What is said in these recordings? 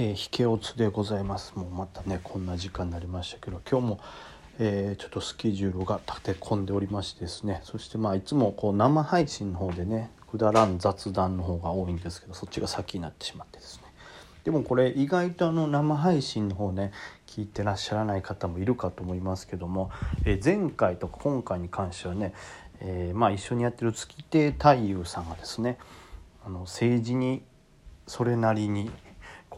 えー、引けおつでございます。もうまたねこんな時間になりましたけど今日も、えー、ちょっとスケジュールが立て込んでおりましてですね。そしてまあいつもこう生配信の方でねくだらん雑談の方が多いんですけどそっちが先になってしまってですね。でもこれ意外とあの生配信の方ね聞いてらっしゃらない方もいるかと思いますけども、えー、前回とか今回に関してはね、え、まあ一緒にやってる月亭太夫さんがですねあの政治にそれなりに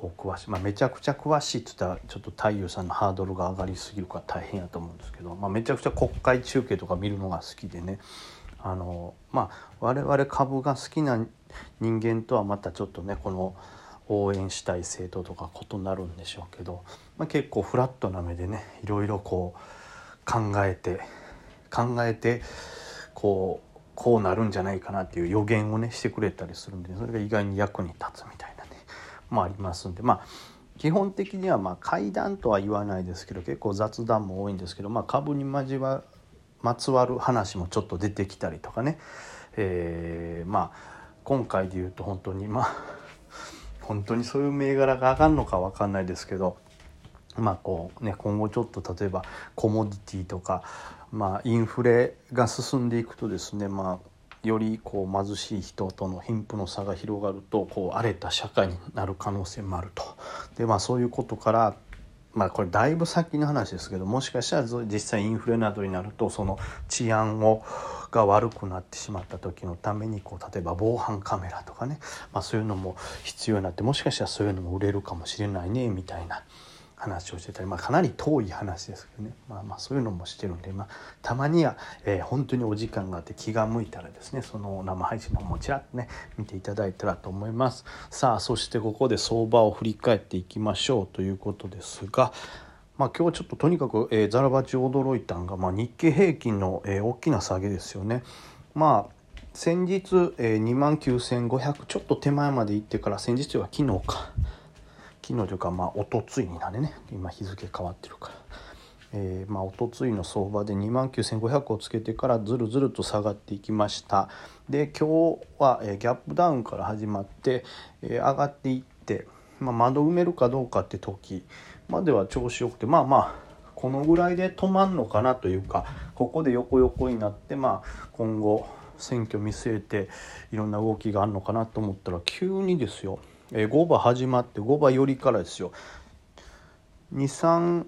こう詳しい、まあ、めちゃくちゃ詳しいって言ったらちょっと太夫さんのハードルが上がりすぎるから大変やと思うんですけど、まあ、めちゃくちゃ国会中継とか見るのが好きでね。あのまあ我々株が好きな人間とはまたちょっとねこの応援したい政党とか異なるんでしょうけど、まあ、結構フラットな目でねいろいろこう考えて考えてこうこうなるんじゃないかなっていう予言をねしてくれたりするんでそれが意外に役に立つみたいな。もありますんでまあ基本的にはまあ会談とは言わないですけど結構雑談も多いんですけど、まあ、株に交わまつわる話もちょっと出てきたりとかね、えー、まあ今回で言うと本当にまあ 本当にそういう銘柄が上がるのか分かんないですけどまあこうね今後ちょっと例えばコモディティとかまあインフレが進んでいくとですねまあよりこう貧しい人との貧富の差が広がるとこう荒れた社会になる可能性もあると。でまあそういうことからまあこれだいぶ先の話ですけどもしかしたら実際インフレなどになるとその治安をが悪くなってしまった時のためにこう例えば防犯カメラとかね、まあ、そういうのも必要になってもしかしたらそういうのも売れるかもしれないねみたいな話をしてたり、まあ、かなり遠い話ですけどね、まあ、まあそういうのもしてるんで、まあ、たまには、えー、本当にお時間があって気が向いたらですねその生配信のもちらっとね見ていただいたらと思います。さあそしてここで相場を振り返っていきましょうということですがまあ、今日ちょっととにかく、えー、ザラバチ驚いたんが、まあ、日経平均の、えー、大きな下げですよね。まあ先日、えー、2万9500ちょっと手前まで行ってから先日は昨日か。昨日というかまあおとついになるね。今日付変わってるから、えー、まあおとついの相場で2万9500をつけてからずるずると下がっていきました。で今日は、えー、ギャップダウンから始まって、えー、上がっていって、まあ、窓埋めるかどうかって時までは調子よくてまあまあこのぐらいで止まんのかなというかここで横横になってまあ今後選挙見据えていろんな動きがあるのかなと思ったら急にですよ。えー、5番始まって5番寄りからですよ。235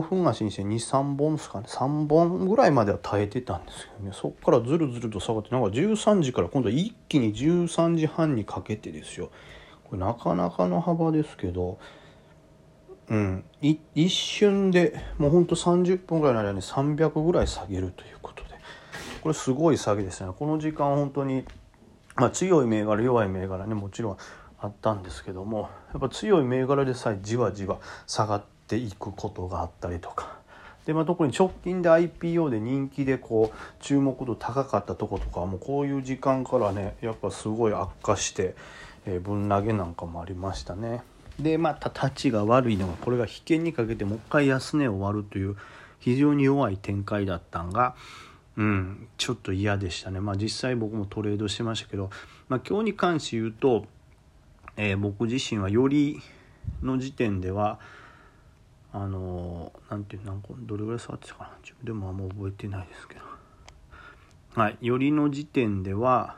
分足にして23本ですかね。3本ぐらいまでは耐えてたんですけどね。そっからずるずると下がってなんか13時から今度は一気に13時半にかけてですよ。これなかなかの幅ですけど。うん。一瞬でもうほんと30分ぐらいの間に300ぐらい下げるということで。これすごい下げですね。この時間本当にまあ強い銘柄弱い銘柄ねもちろんあったんですけどもやっぱ強い銘柄でさえじわじわ下がっていくことがあったりとかで、まあ、特に直近で IPO で人気でこう注目度高かったとことかもうこういう時間からねやっぱすごい悪化して、えー、ぶん投げなんかもありましたね。でまた立ちが悪いのがこれが被験にかけてもう一回安値終わるという非常に弱い展開だったんが。うん、ちょっと嫌でしたね。まあ実際僕もトレードしてましたけど、まあ今日に関して言うと、えー、僕自身はよりの時点ではあの何ていう何個どれぐらい触ってたかな。自分でもあんま覚えてないですけど。はいよりの時点では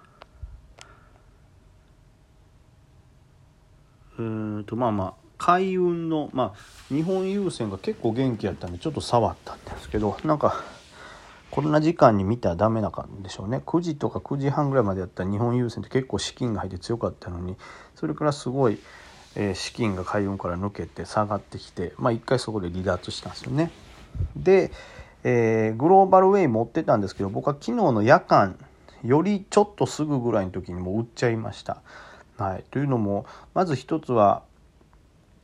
うんとまあまあ海運のまあ日本郵船が結構元気やったんでちょっと触ったんですけどなんかこんな時間に見たらダメな感じでしょうね9時とか9時半ぐらいまでやったら日本郵船って結構資金が入って強かったのにそれからすごい、えー、資金が海運から抜けて下がってきてまあ一回そこで離脱したんですよね。で、えー、グローバルウェイ持ってたんですけど僕は昨日の夜間よりちょっとすぐぐらいの時にもう売っちゃいました。はい、というのもまず一つは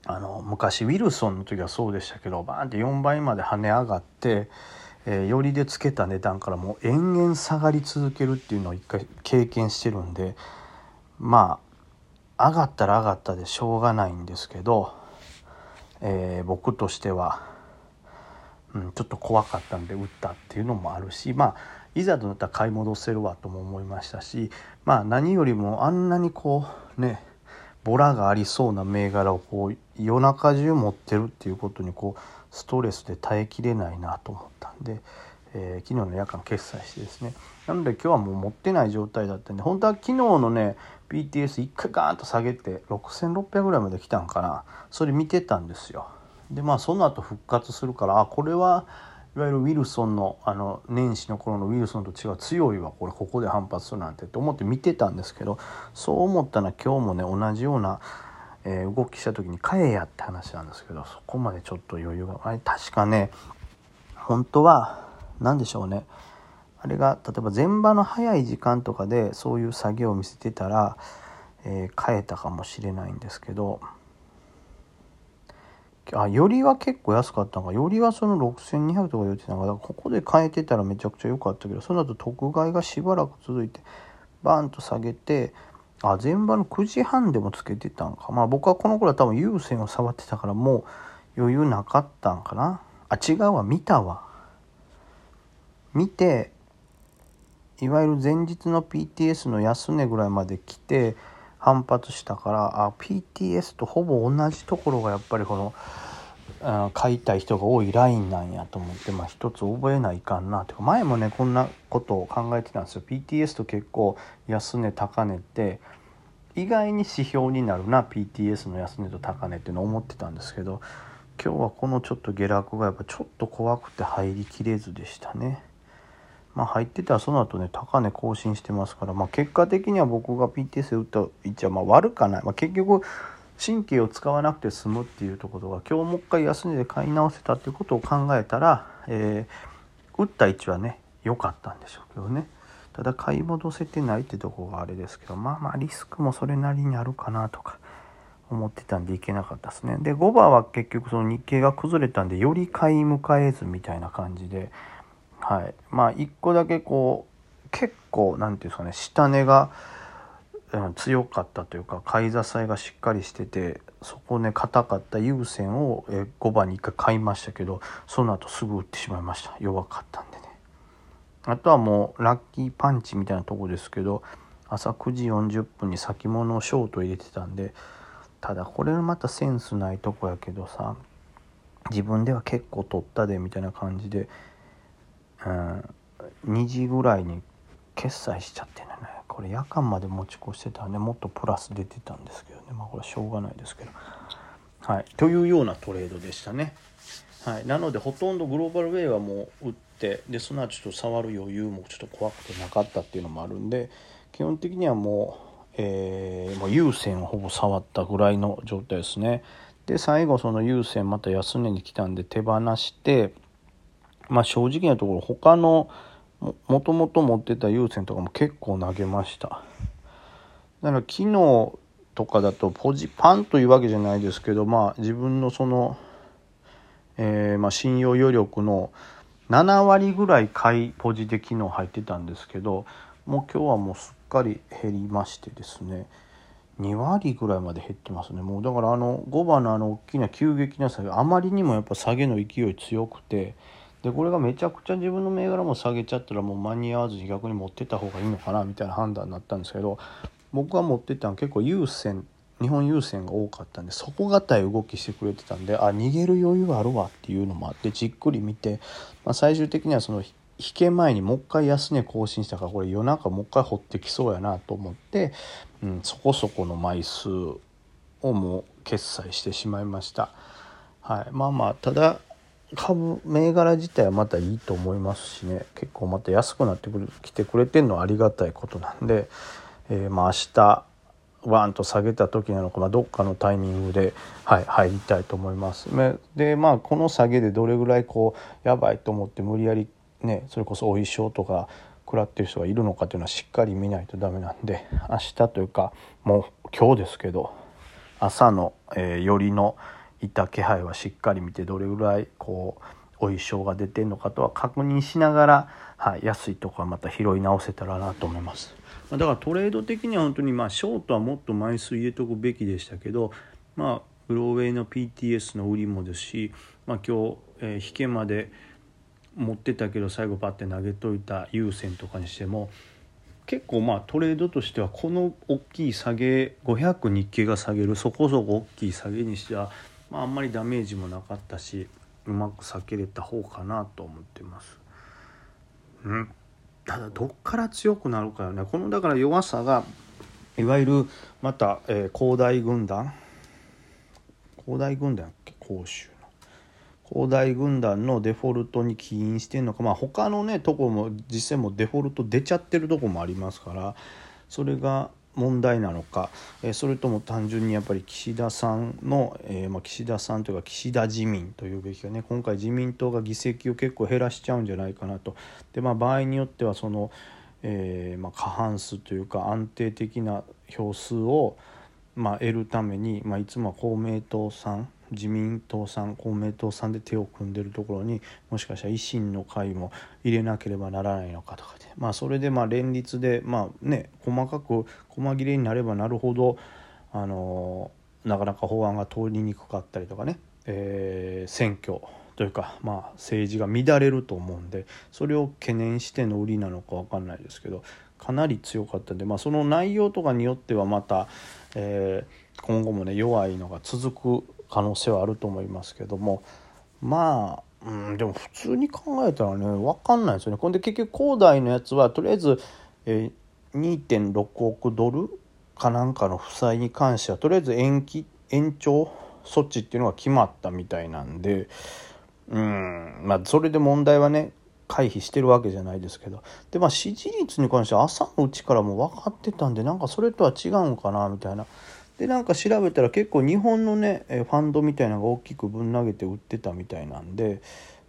あの昔ウィルソンの時はそうでしたけどバーンって4倍まで跳ね上がって。え、よりでつけた値段からもう延々下がり続けるっていうのを一回経験してるんでまあ上がったら上がったでしょうがないんですけど、えー、僕としては、うん、ちょっと怖かったんで売ったっていうのもあるしまあいざとなったら買い戻せるわとも思いましたしまあ何よりもあんなにこうねボラがありそうな銘柄をこう夜中中持ってるっていうことにこうストレスで耐えきれないなと思ったんで、えー、昨日の夜間決済してですね。なので今日はもう持ってない状態だったんで本当は昨日のね BTS 一回ガーンと下げて6600ぐらいまで来たんかな。それ見てたんですよ。でまあその後復活するからあこれはいわゆるウィルソンのあの年始の頃のウィルソンと違う強いわ。これここで反発するなんてって思って見てたんですけどそう思ったら今日もね同じような、えー、動きした時に買えやって話なんですけどそこまでちょっと余裕があれ確かね本当は何でしょうね。あれが例えば前場の早い時間とかでそういう作業を見せてたら、えー、変えたかもしれないんですけどあよりは結構安かったのか。よりはその6200とか言ってたのか。かここで変えてたらめちゃくちゃ良かったけどその後特買がしばらく続いてバーンと下げてあ前場の9時半でもつけてたんか。まあ僕はこの頃は多分優先を触ってたからもう余裕なかったんかな。あ違うわ。見たわ。見ていわゆる前日の PTS の安値ぐらいまで来て反発したからあ PTS とほぼ同じところがやっぱりこのあ買いたい人が多いラインなんやと思って、まあ、一つ覚えないかんな。とか前もねこんなことを考えてたんですよ。PTS と結構安値高値って意外に指標になるな PTS の安値と高値っていうのを思ってたんですけど今日はこのちょっと下落がやっぱちょっと怖くて入りきれずでしたね。まあ、入ってたらその後ね高値更新してますから、まあ、結果的には僕が PTS で打った位置はま悪かない、まあ、結局神経を使わなくて済むっていうところが今日もう一回安値で買い直せたっていうことを考えたら、えー、打った位置はね良かったんでしょうけどねただ買い戻せてないってとこがあれですけどまあまあリスクもそれなりにあるかなとか思ってたんでいけなかったですねで5番は結局その日経が崩れたんでより買い迎えずみたいな感じで。はい、まあ一個だけこう結構何て言うんですかね下値が、強かったというか買い支えがしっかりしててそこね硬かった優先を5番に1回買いましたけどその後すぐ打ってしまいました。弱かったんでね。あとはもうラッキーパンチみたいなとこですけど朝9時40分に先物をショート入れてたんでただこれまたセンスないとこやけどさ自分では結構取ったでみたいな感じでうん、2時ぐらいに決済しちゃってんのね。これ夜間まで持ち越してたらねもっとプラス出てたんですけどねまあこれはしょうがないですけど。はい、というようなトレードでしたね。はい、なのでほとんどグローバルウェイはもう打ってでその後ちょっと触る余裕もちょっと怖くてなかったっていうのもあるんで基本的にはもう,、えー、もう優先をほぼ触ったぐらいの状態ですね。で最後その優先また安値に来たんで手放してまあ正直なところ他のもともと持ってた有線とかも結構投げました。だから昨日とかだとポジパンというわけじゃないですけどまあ自分のその、えー、まあ信用余力の7割ぐらい買いポジで昨日入ってたんですけどもう今日はもうすっかり減りましてですね。2割ぐらいまで減ってますね。もうだからあの5番のあの大きな急激な下げあまりにもやっぱ下げの勢い強くてでこれがめちゃくちゃ自分の銘柄も下げちゃったらもう間に合わずに逆に持ってった方がいいのかなみたいな判断になったんですけど僕が持ってたのは結構優先日本優先が多かったんで底堅い動きしてくれてたんであ逃げる余裕あるわっていうのもあってじっくり見て、まあ、最終的にはその引け前にもう一回安値更新したからこれ夜中もう一回掘ってきそうやなと思って、うん、そこそこの枚数をもう決済してしまいました。はい、まあまあただ株銘柄自体はまたいいと思いますしね結構また安くなってくる来てくれてるのはありがたいことなんで、えー、まあ明日ワンと下げた時なのか、まあ、どっかのタイミングで、はい、入りたいと思います。でまあこの下げでどれぐらいこうやばいと思って無理やりねそれこそお衣装とか食らってる人がいるのかっていうのはしっかり見ないとダメなんで明日というかもう今日ですけど朝の、えー、寄りのいた気配はしっかり見てどれぐらいこうお衣装が出てんのかとは確認しながら、はい、安いとこはまた拾い直せたらなと思います。だからトレード的には本当にまあショートはもっと枚数入れとくべきでしたけどまあブローウェイの PTS の売りもですし、まあ、今日、えー、引けまで持ってたけど最後パッて投げといた優先とかにしても結構まあトレードとしてはこの大きい下げ500日経が下げるそこそこ大きい下げにしては、まあ、あんまりダメージもなかったしうまく避けれた方かなと思ってます。うん。ただどっから強くなるかよね。このだから弱さがいわゆるまた、えー、広大軍団？広大軍団っけ？甲州の。広大軍団のデフォルトに起因してんのか。まあ他のねとこも実際もデフォルト出ちゃってるとこもありますからそれが問題なのか、えそれとも単純にやっぱり岸田さんの、えー、まあ、岸田さんというか岸田自民というべきかね。今回自民党が議席を結構減らしちゃうんじゃないかなと。で、まあ、場合によってはその、えー、まあ、過半数というか安定的な票数を、ま得るために、まいつもは公明党さん自民党さん公明党さんで手を組んでるところにもしかしたら維新の会も入れなければならないのかとかで、まあ、それでまあ連立でまあね細かく細切れになればなるほどあのなかなか法案が通りにくかったりとかね、えー、選挙というか、まあ、政治が乱れると思うんでそれを懸念しての売りなのか分かんないですけどかなり強かったんで、まあ、その内容とかによってはまた、えー、今後もね弱いのが続く可能性はあると思いますけども。まあ、うん、でも普通に考えたらね分かんないですよね。こんで結局恒大のやつはとりあえず、えー、2.6億ドルかなんかの負債に関してはとりあえず延期延長措置っていうのが決まったみたいなんでうんまあそれで問題はね回避してるわけじゃないですけど。でまあ支持率に関しては朝のうちからも分かってたんでなんかそれとは違うんかなみたいな。でなんか調べたら結構日本のねファンドみたいなのが大きくぶん投げて売ってたみたいなんで、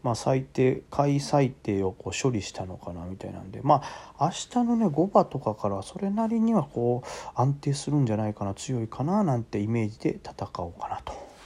まあ、最低買い最低をこう処理したのかなみたいなんでまあ明日のね5番とかからそれなりにはこう安定するんじゃないかな強いかななんてイメージで戦おうかなと。